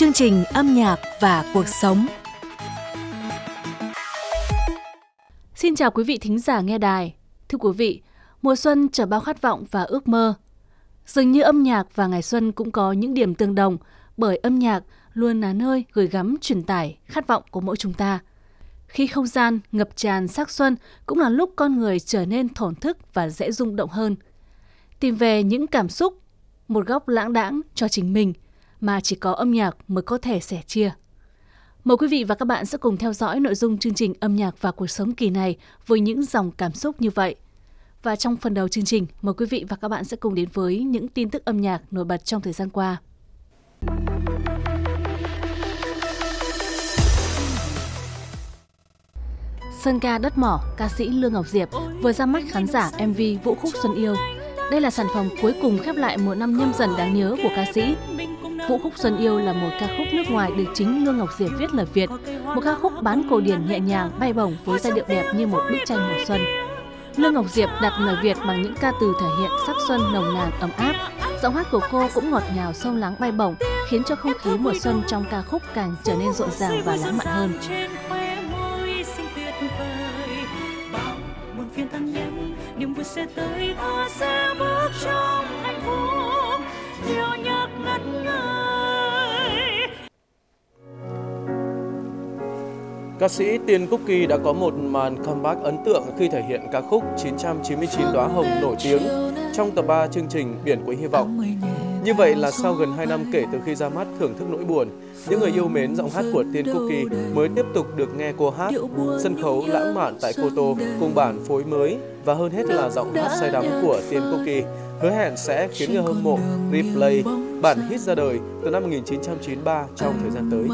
chương trình âm nhạc và cuộc sống. Xin chào quý vị thính giả nghe đài. Thưa quý vị, mùa xuân trở bao khát vọng và ước mơ. Dường như âm nhạc và ngày xuân cũng có những điểm tương đồng bởi âm nhạc luôn là nơi gửi gắm truyền tải khát vọng của mỗi chúng ta. Khi không gian ngập tràn sắc xuân cũng là lúc con người trở nên thổn thức và dễ rung động hơn. Tìm về những cảm xúc, một góc lãng đãng cho chính mình mà chỉ có âm nhạc mới có thể sẻ chia. Mời quý vị và các bạn sẽ cùng theo dõi nội dung chương trình âm nhạc và cuộc sống kỳ này với những dòng cảm xúc như vậy. Và trong phần đầu chương trình, mời quý vị và các bạn sẽ cùng đến với những tin tức âm nhạc nổi bật trong thời gian qua. Sơn ca đất mỏ, ca sĩ Lương Ngọc Diệp vừa ra mắt khán giả MV Vũ khúc Xuân Yêu. Đây là sản phẩm cuối cùng khép lại một năm nhâm dần đáng nhớ của ca sĩ. Vũ khúc Xuân Yêu là một ca khúc nước ngoài được chính Lương Ngọc Diệp viết lời Việt, một ca khúc bán cổ điển nhẹ nhàng, bay bổng với giai điệu đẹp như một bức tranh mùa xuân. Lương Ngọc Diệp đặt lời Việt bằng những ca từ thể hiện sắc xuân nồng nàn ấm áp. Giọng hát của cô cũng ngọt ngào sâu lắng bay bổng, khiến cho không khí mùa xuân trong ca khúc càng trở nên rộn ràng và lãng mạn hơn. niềm vui sẽ tới ta sẽ bước trong hạnh phúc yêu nhau ngất ngây Ca sĩ Tiên Cúc Kỳ đã có một màn comeback ấn tượng khi thể hiện ca khúc 999 đóa hồng nổi tiếng trong tập 3 chương trình Biển của Hy vọng. Như vậy là sau gần 2 năm kể từ khi ra mắt thưởng thức nỗi buồn, những người yêu mến giọng hát của Tiên Cookie mới tiếp tục được nghe cô hát sân khấu lãng mạn tại Cô Tô cùng bản phối mới và hơn hết là giọng hát say đắm của Tiên Cookie hứa hẹn sẽ khiến người hâm mộ replay bản hit ra đời từ năm 1993 trong thời gian tới.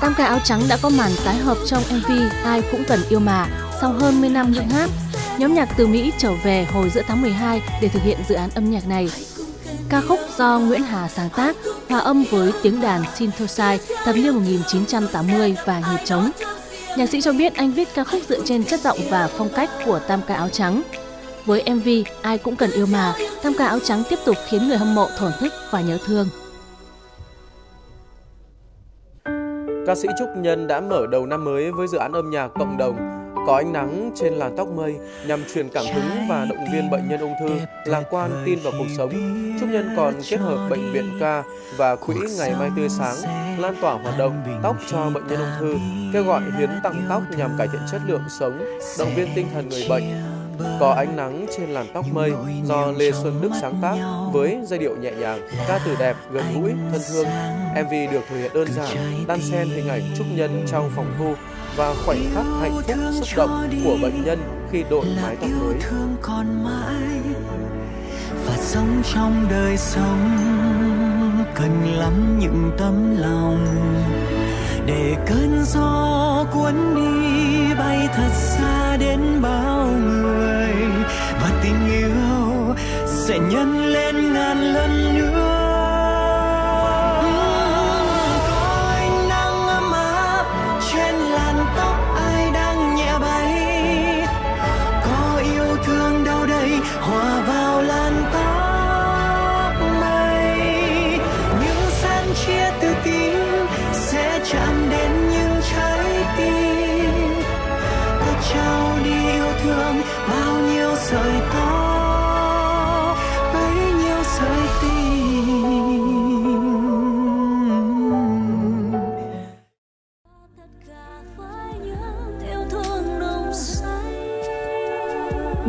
Tam ca áo trắng đã có màn tái hợp trong MV Ai cũng cần yêu mà sau hơn 10 năm dựng hát. Nhóm nhạc từ Mỹ trở về hồi giữa tháng 12 để thực hiện dự án âm nhạc này. Ca khúc do Nguyễn Hà sáng tác, hòa âm với tiếng đàn synthesize thập niên 1980 và nhịp trống. Nhạc sĩ cho biết anh viết ca khúc dựa trên chất giọng và phong cách của Tam ca áo trắng. Với MV Ai cũng cần yêu mà, Tam ca áo trắng tiếp tục khiến người hâm mộ thổn thức và nhớ thương. Ca sĩ Trúc Nhân đã mở đầu năm mới với dự án âm nhạc cộng đồng Có ánh nắng trên làn tóc mây nhằm truyền cảm hứng và động viên bệnh nhân ung thư, lạc quan tin vào cuộc sống. Trúc Nhân còn kết hợp bệnh viện ca và quỹ Ngày Mai Tươi Sáng lan tỏa hoạt động tóc cho bệnh nhân ung thư, kêu gọi hiến tặng tóc nhằm cải thiện chất lượng sống, động viên tinh thần người bệnh có ánh nắng trên làn tóc mây do Lê Xuân Đức sáng tác với giai điệu nhẹ nhàng, ca từ đẹp, gần gũi, thân thương. MV được thể hiện đơn giản, đan xen hình ảnh trúc nhân trong phòng thu và khoảnh khắc hạnh phúc xúc động của bệnh nhân khi đội mái tóc mới. Và sống trong đời sống cần lắm những tấm lòng để cơn gió cuốn đi bay thật xa đến bao người và tình yêu sẽ nhân lên ngàn lần nữa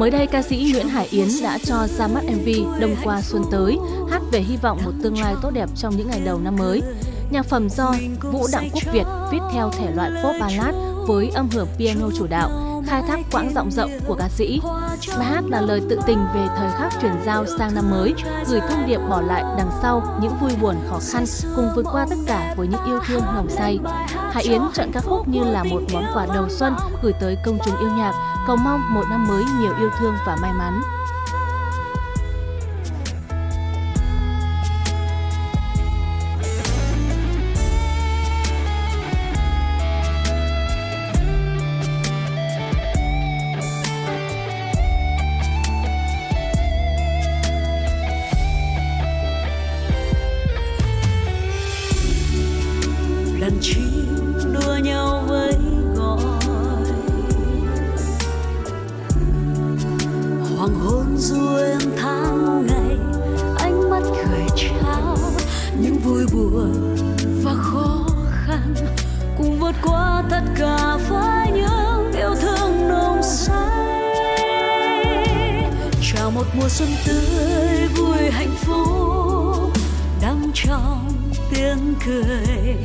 Mới đây, ca sĩ Nguyễn Hải Yến đã cho ra mắt MV Đông qua xuân tới, hát về hy vọng một tương lai tốt đẹp trong những ngày đầu năm mới. Nhạc phẩm do Vũ Đặng Quốc Việt viết theo thể loại pop ballad với âm hưởng piano chủ đạo, khai thác quãng giọng rộng của ca sĩ. Bài hát là lời tự tình về thời khắc chuyển giao sang năm mới, gửi thông điệp bỏ lại đằng sau những vui buồn khó khăn cùng vượt qua tất cả với những yêu thương nồng say. Hải Yến chọn ca khúc như là một món quà đầu xuân gửi tới công chúng yêu nhạc, cầu mong một năm mới nhiều yêu thương và may mắn. Mùa xuân tươi vui hạnh phúc. Đắm trong tiếng cười,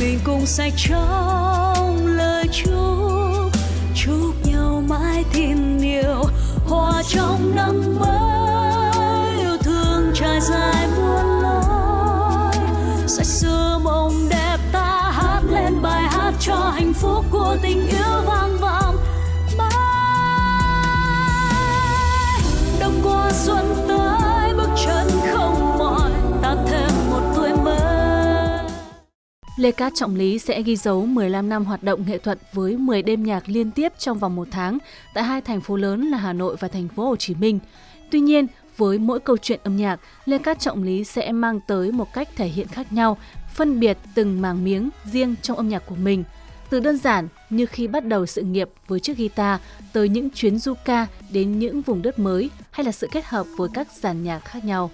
mình cùng say trong lời chúc. Chúc nhau mãi tin yêu hòa trong năm mới. Yêu thương trải dài muôn lối. Say sưa mộng đẹp ta hát lên bài hát cho hạnh phúc của tình yêu. Lê Cát Trọng Lý sẽ ghi dấu 15 năm hoạt động nghệ thuật với 10 đêm nhạc liên tiếp trong vòng một tháng tại hai thành phố lớn là Hà Nội và thành phố Hồ Chí Minh. Tuy nhiên, với mỗi câu chuyện âm nhạc, Lê Cát Trọng Lý sẽ mang tới một cách thể hiện khác nhau, phân biệt từng màng miếng riêng trong âm nhạc của mình. Từ đơn giản như khi bắt đầu sự nghiệp với chiếc guitar tới những chuyến du ca đến những vùng đất mới hay là sự kết hợp với các dàn nhạc khác nhau.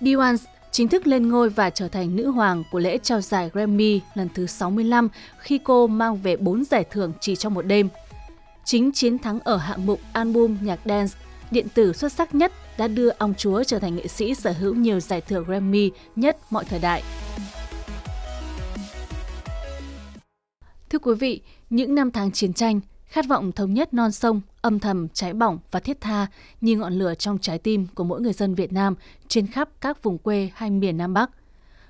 Diwans chính thức lên ngôi và trở thành nữ hoàng của lễ trao giải Grammy lần thứ 65 khi cô mang về 4 giải thưởng chỉ trong một đêm. Chính chiến thắng ở hạng mục album nhạc dance điện tử xuất sắc nhất đã đưa ông chúa trở thành nghệ sĩ sở hữu nhiều giải thưởng Grammy nhất mọi thời đại. Thưa quý vị, những năm tháng chiến tranh, khát vọng thống nhất non sông, âm thầm, cháy bỏng và thiết tha như ngọn lửa trong trái tim của mỗi người dân Việt Nam trên khắp các vùng quê hay miền Nam Bắc.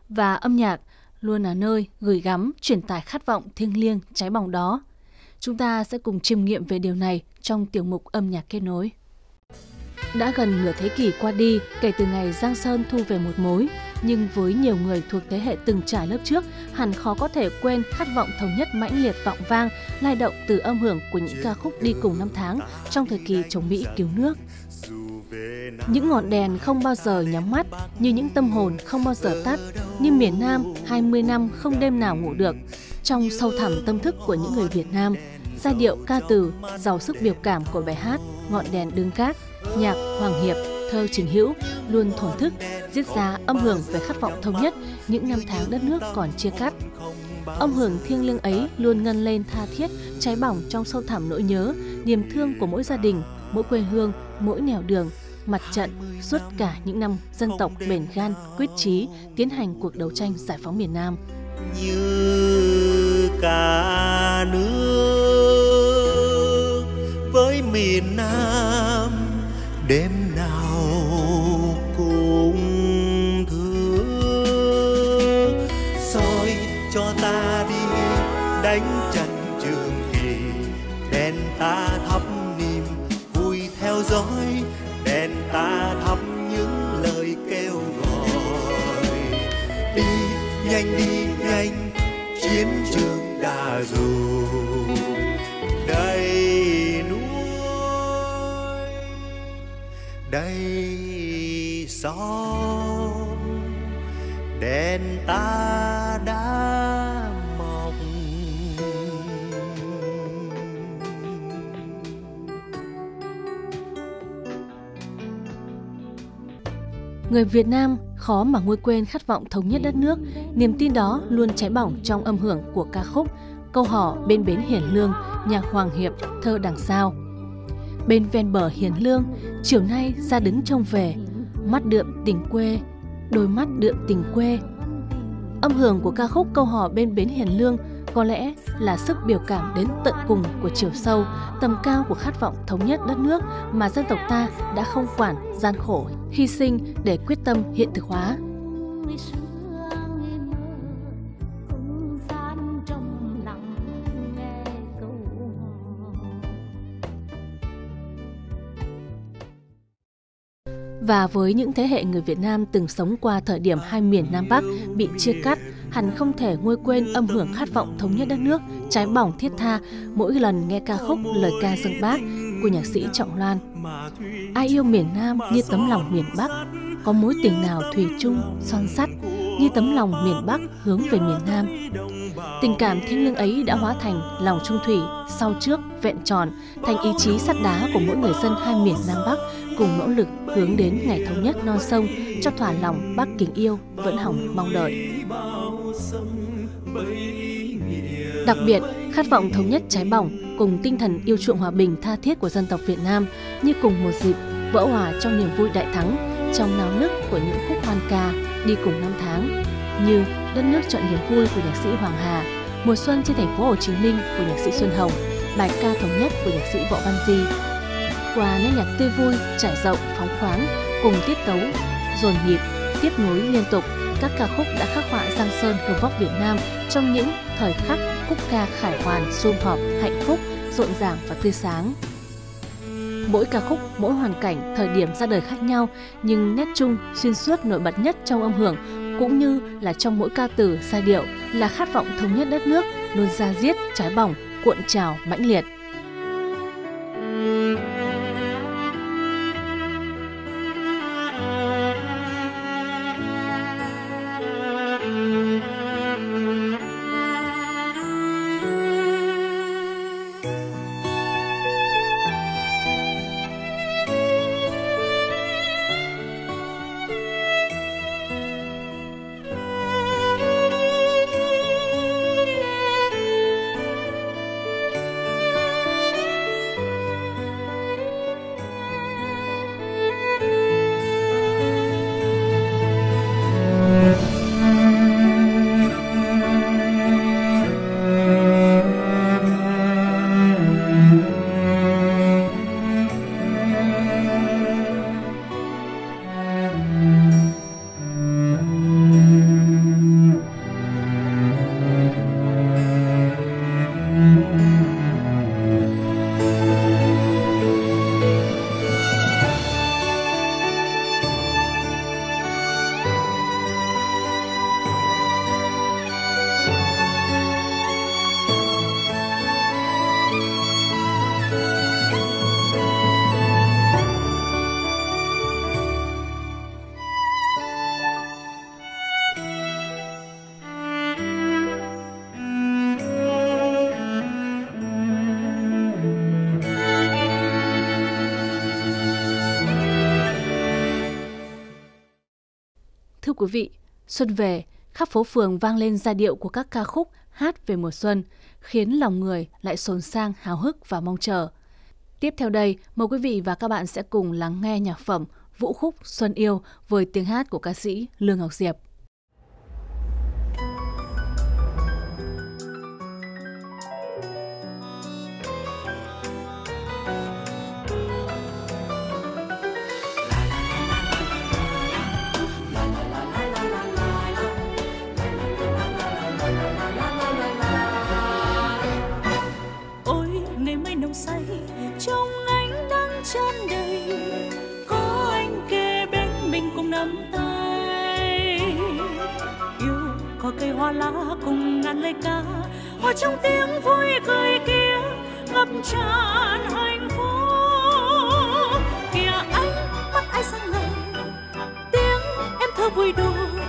Và âm nhạc luôn là nơi gửi gắm, truyền tải khát vọng thiêng liêng, cháy bỏng đó. Chúng ta sẽ cùng chiêm nghiệm về điều này trong tiểu mục âm nhạc kết nối. Đã gần nửa thế kỷ qua đi kể từ ngày Giang Sơn thu về một mối, nhưng với nhiều người thuộc thế hệ từng trải lớp trước, hẳn khó có thể quên khát vọng thống nhất mãnh liệt vọng vang, lai động từ âm hưởng của những ca khúc đi cùng năm tháng trong thời kỳ chống Mỹ cứu nước. Những ngọn đèn không bao giờ nhắm mắt, như những tâm hồn không bao giờ tắt, như miền Nam 20 năm không đêm nào ngủ được. Trong sâu thẳm tâm thức của những người Việt Nam, giai điệu ca từ giàu sức biểu cảm của bài hát Ngọn đèn đương cát nhạc Hoàng Hiệp, thơ Trình Hữu luôn thổn thức, giết ra âm hưởng về khát vọng thống nhất những năm tháng đất nước còn chia cắt. Âm hưởng thiêng liêng ấy luôn ngân lên tha thiết, cháy bỏng trong sâu thẳm nỗi nhớ, niềm thương của mỗi gia đình, mỗi quê hương, mỗi nẻo đường, mặt trận suốt cả những năm dân tộc bền gan, quyết chí tiến hành cuộc đấu tranh giải phóng miền Nam. Như cả nước với miền Nam đêm nào đánh trận trường kỳ, đèn ta thắp niềm vui theo dõi, đèn ta thắp những lời kêu gọi. Đi nhanh đi nhanh, chiến trường đã dù đầy núi, đầy xóm đèn ta Người Việt Nam khó mà nguôi quên khát vọng thống nhất đất nước, niềm tin đó luôn cháy bỏng trong âm hưởng của ca khúc Câu hò bên bến Hiền Lương, nhạc Hoàng Hiệp, thơ đằng sao. Bên ven bờ Hiền Lương, chiều nay ra đứng trông về, mắt đượm tình quê, đôi mắt đượm tình quê. Âm hưởng của ca khúc Câu hò bên bến Hiền Lương có lẽ là sức biểu cảm đến tận cùng của chiều sâu, tầm cao của khát vọng thống nhất đất nước mà dân tộc ta đã không quản gian khổ, hy sinh để quyết tâm hiện thực hóa. Và với những thế hệ người Việt Nam từng sống qua thời điểm hai miền Nam Bắc bị chia cắt, hẳn không thể nguôi quên âm hưởng khát vọng thống nhất đất nước, trái bỏng thiết tha mỗi lần nghe ca khúc lời ca dân bác của nhạc sĩ Trọng Loan. Ai yêu miền Nam như tấm lòng miền Bắc, có mối tình nào thủy chung, son sắt, như tấm lòng miền Bắc hướng về miền Nam. Tình cảm thiêng liêng ấy đã hóa thành lòng trung thủy, sau trước, vẹn tròn, thành ý chí sắt đá của mỗi người dân hai miền Nam Bắc cùng nỗ lực hướng đến ngày thống nhất non sông cho thỏa lòng Bắc kính yêu vẫn hỏng mong đợi. Đặc biệt, khát vọng thống nhất trái bỏng cùng tinh thần yêu chuộng hòa bình tha thiết của dân tộc Việt Nam như cùng một dịp vỡ hòa trong niềm vui đại thắng trong náo nức của những khúc hoan ca đi cùng năm tháng như đất nước chọn niềm vui của nhạc sĩ Hoàng Hà, mùa xuân trên thành phố Hồ Chí Minh của nhạc sĩ Xuân Hồng, bài ca thống nhất của nhạc sĩ Võ Văn Di. Qua nét nhạc tươi vui, trải rộng, phóng khoáng cùng tiết tấu dồn nhịp, tiếp nối liên tục, các ca khúc đã khắc họa Giang Sơn hương vóc Việt Nam trong những thời khắc khúc ca khải hoàn, sum họp, hạnh phúc, rộn ràng và tươi sáng. Mỗi ca khúc, mỗi hoàn cảnh, thời điểm ra đời khác nhau, nhưng nét chung, xuyên suốt nổi bật nhất trong âm hưởng cũng như là trong mỗi ca từ, giai điệu là khát vọng thống nhất đất nước, luôn ra diết, trái bỏng, cuộn trào, mãnh liệt. Xuân về, khắp phố phường vang lên giai điệu của các ca khúc hát về mùa xuân, khiến lòng người lại sồn sang hào hức và mong chờ. Tiếp theo đây, mời quý vị và các bạn sẽ cùng lắng nghe nhạc phẩm Vũ khúc Xuân yêu với tiếng hát của ca sĩ Lương Ngọc Diệp. Nắm tay. Yêu có cây hoa lá cùng ngàn lời ca hòa trong tiếng vui cười kia ngập tràn hạnh phúc. Kìa anh, mắt ai sáng ngời, tiếng em thơ vui đùa.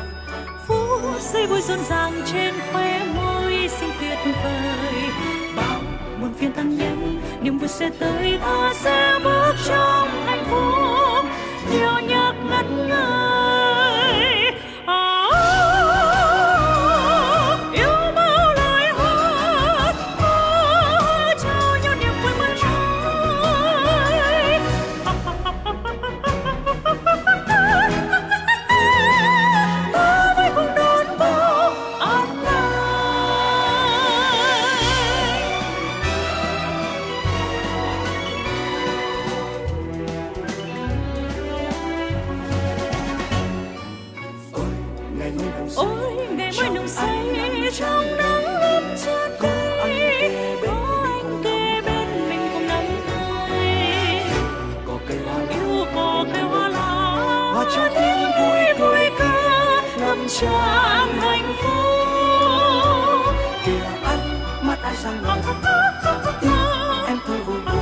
Phút giây vui rộn ràng trên khóe môi xinh tuyệt vời. Bao muôn phiền tan nhanh niềm vui sẽ tới ta sẽ bước trong hạnh phúc. Yêu nhau. at night. Cho trong tiếng vui vui ca ngập tràn hạnh phúc. Kìa ăn mắt ai sang ngời em thôi vui vui.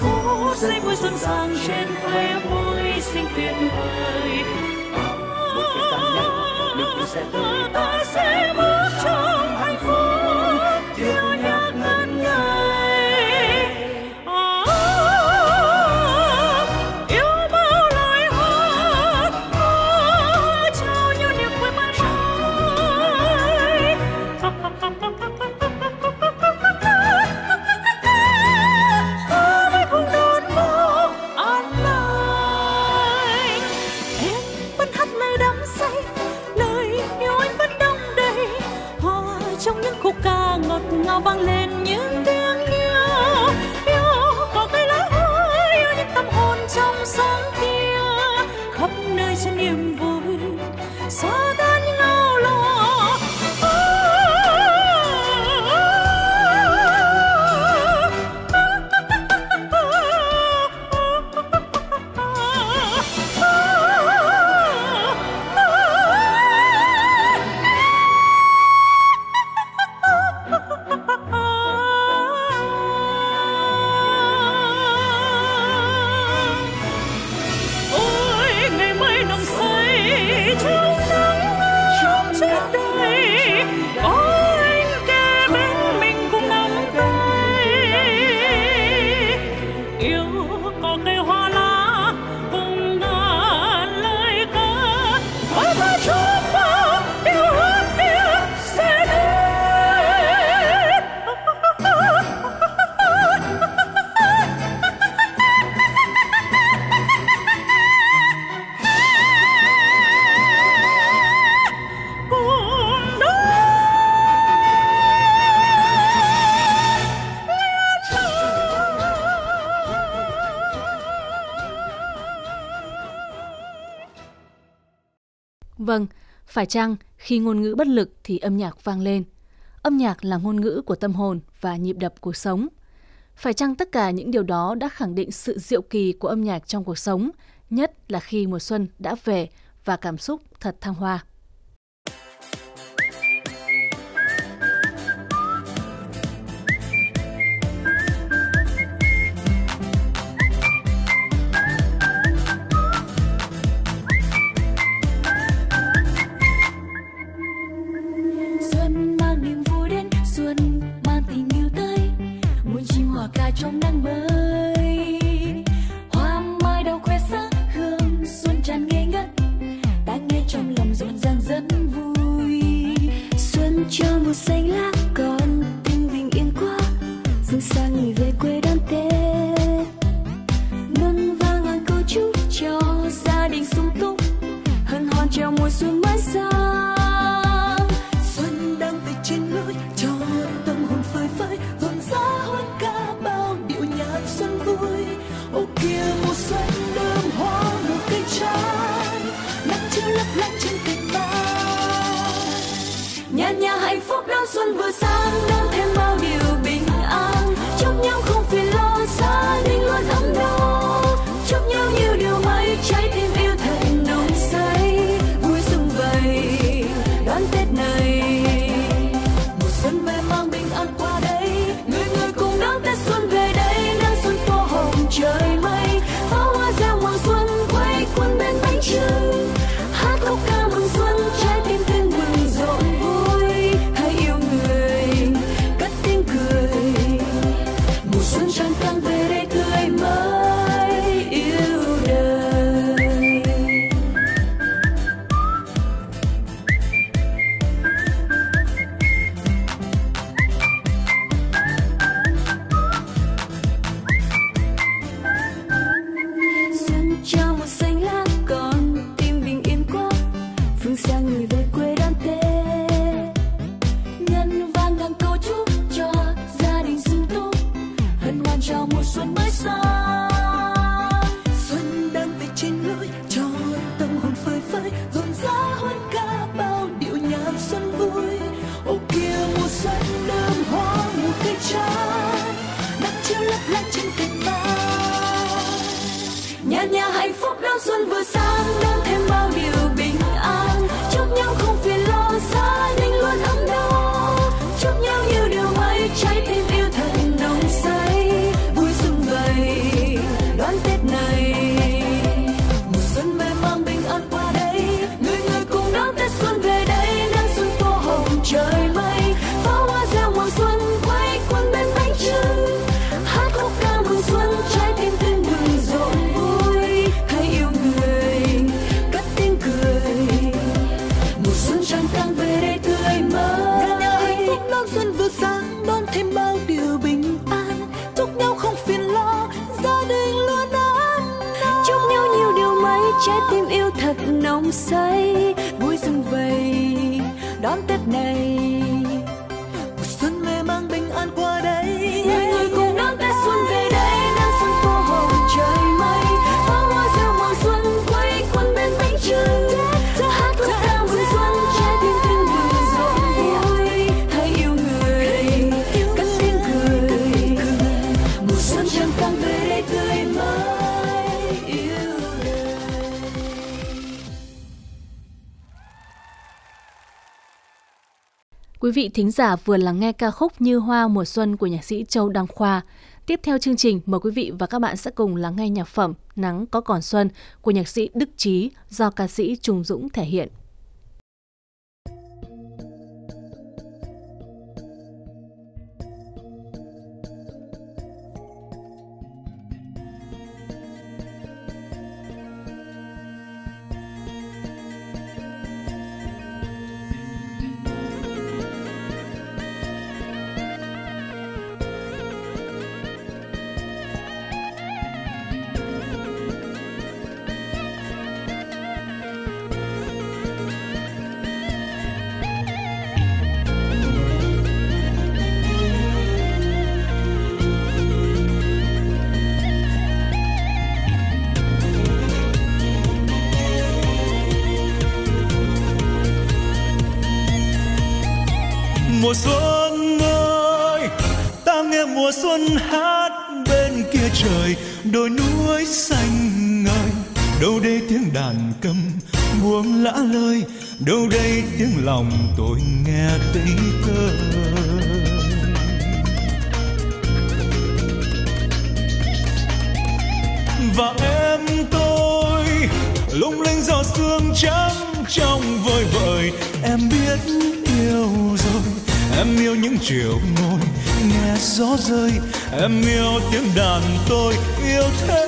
Phố giây vui rộn ràng trên quê môi xinh tuyệt vời. Một phiên bản nhé đừng quên sẽ tới ta sẽ mơ Phải chăng khi ngôn ngữ bất lực thì âm nhạc vang lên? Âm nhạc là ngôn ngữ của tâm hồn và nhịp đập cuộc sống. Phải chăng tất cả những điều đó đã khẳng định sự diệu kỳ của âm nhạc trong cuộc sống, nhất là khi mùa xuân đã về và cảm xúc thật thăng hoa? son vừa xa say. Quý vị thính giả vừa lắng nghe ca khúc Như Hoa mùa xuân của nhạc sĩ Châu Đăng Khoa. Tiếp theo chương trình, mời quý vị và các bạn sẽ cùng lắng nghe nhạc phẩm Nắng có còn xuân của nhạc sĩ Đức Trí do ca sĩ Trùng Dũng thể hiện. Trời đồi núi xanh ngời. Đâu đây tiếng đàn cầm buông lã lơi, đâu đây tiếng lòng tôi nghe tây cơ và em tôi, lung linh giọt sương trắng trong vơi vợi em biết yêu rồi em yêu những chiều ngồi, nghe gió rơi. Em yêu tiếng đàn tôi, yêu thế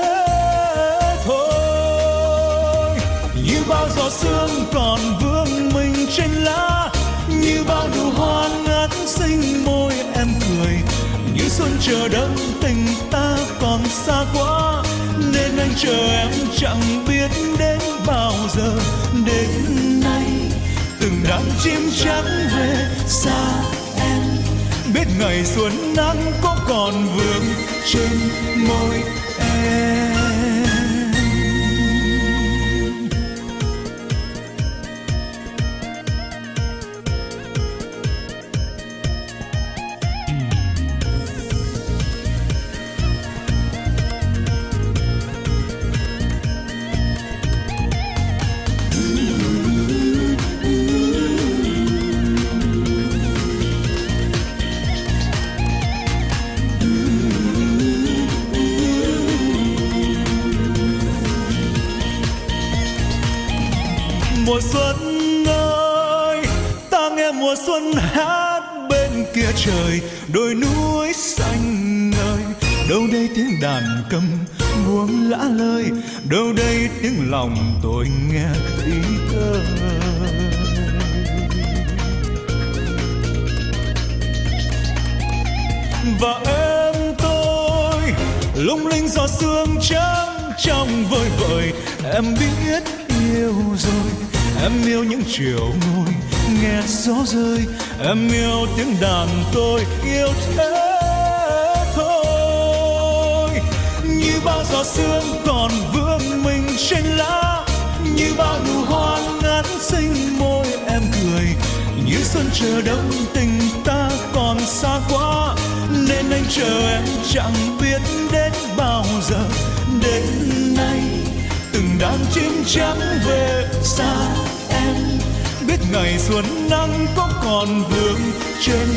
thôi. Như bao giọt sương còn vương mình trên lá. Như bao nụ hoa ngát xinh môi em cười. Như xuân chờ đông tình ta còn xa quá. Nên anh chờ em chẳng biết đến bao giờ. Đến nay, từng đám chim trắng về xa biết ngày xuân nắng có còn vương trên môi em. Lòng tôi nghe thấy thơ. Và em tôi, lung linh giọt sương trắng trong vơi vợi em biết yêu rồi, em yêu những chiều ngồi, nghe gió rơi. Em yêu tiếng đàn tôi yêu thế thôi. Như bao giọt sương còn vương mình trên lá, như bao nụ hoa ngát xinh môi em cười. Như xuân chờ đông tình ta còn xa quá, nên anh chờ em chẳng biết đến bao giờ. Đến nay, từng đám chim trắng về xa em. Biết ngày xuân nắng có còn vương trên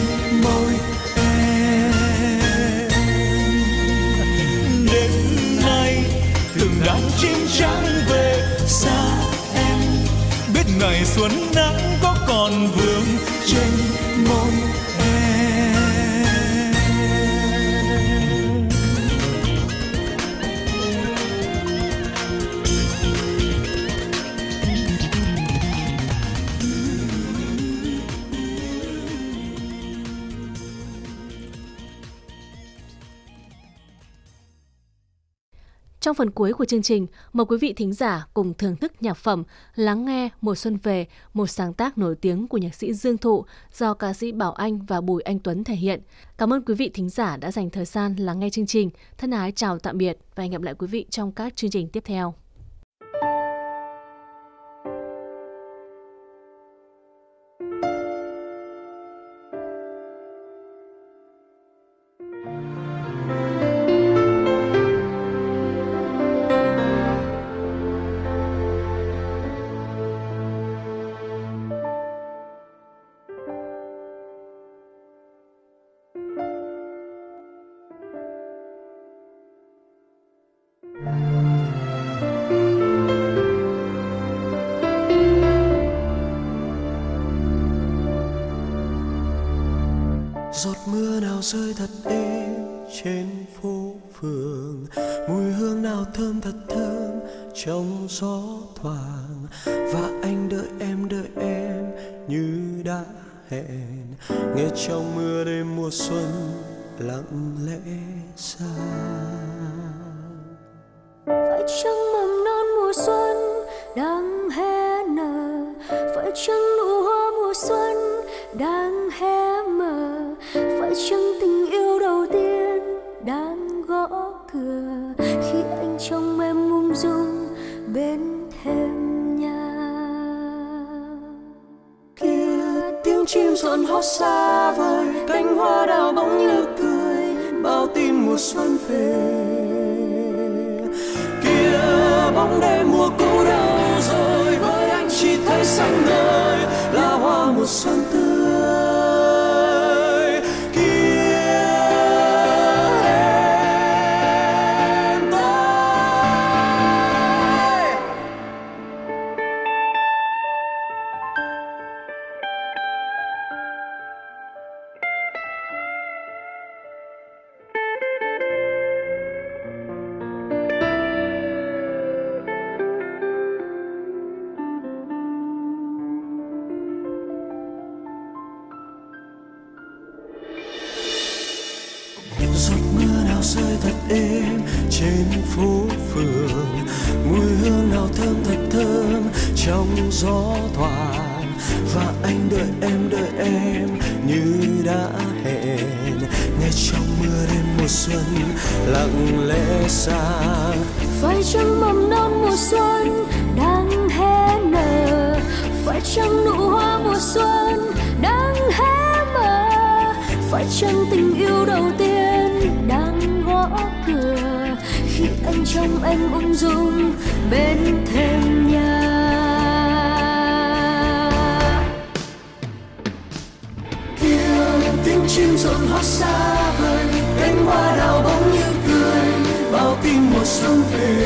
môi em. Đến nay, từng đám chim xuân nắng. Trong phần cuối của chương trình, mời quý vị thính giả cùng thưởng thức nhạc phẩm Lắng nghe Mùa Xuân Về, một sáng tác nổi tiếng của nhạc sĩ Dương Thụ do ca sĩ Bảo Anh và Bùi Anh Tuấn thể hiện. Cảm ơn quý vị thính giả đã dành thời gian lắng nghe chương trình. Thân ái chào tạm biệt và hẹn gặp lại quý vị trong các chương trình tiếp theo. Lặng lẽ xa. Phải chăng mầm non mùa xuân đang hé nở? Phải chăng nụ hoa mùa xuân đang hé mở? Phải chăng tình yêu đầu tiên đang gõ cửa khi anh trong em ung dung bên thềm nhà? Kia tiếng chim rộn hót xa vời cánh hoa đào bỗng tin mùa xuân về. Kia bóng đêm mùa cũ đâu rồi, với anh chỉ thấy sáng ngời, là hoa mùa xuân giọt mưa nào rơi thật êm trên phố phường. Mùi hương nào thơm thật thơm trong gió thoảng. Và anh đợi em đợi em như đã hẹn. Nghe trong mưa đêm mùa xuân lặng lẽ xa phải chăng mầm non mùa xuân đang hé nở phải chăng nụ hoa mùa xuân đang hé mở phải chăng tình yêu đầu tiên đang gõ cửa. Khi anh trong anh ung dung bên thêm nhà. Kia tiếng chim rộn hót xa vời, cánh hoa đào bóng như cười bao tin mùa xuân về.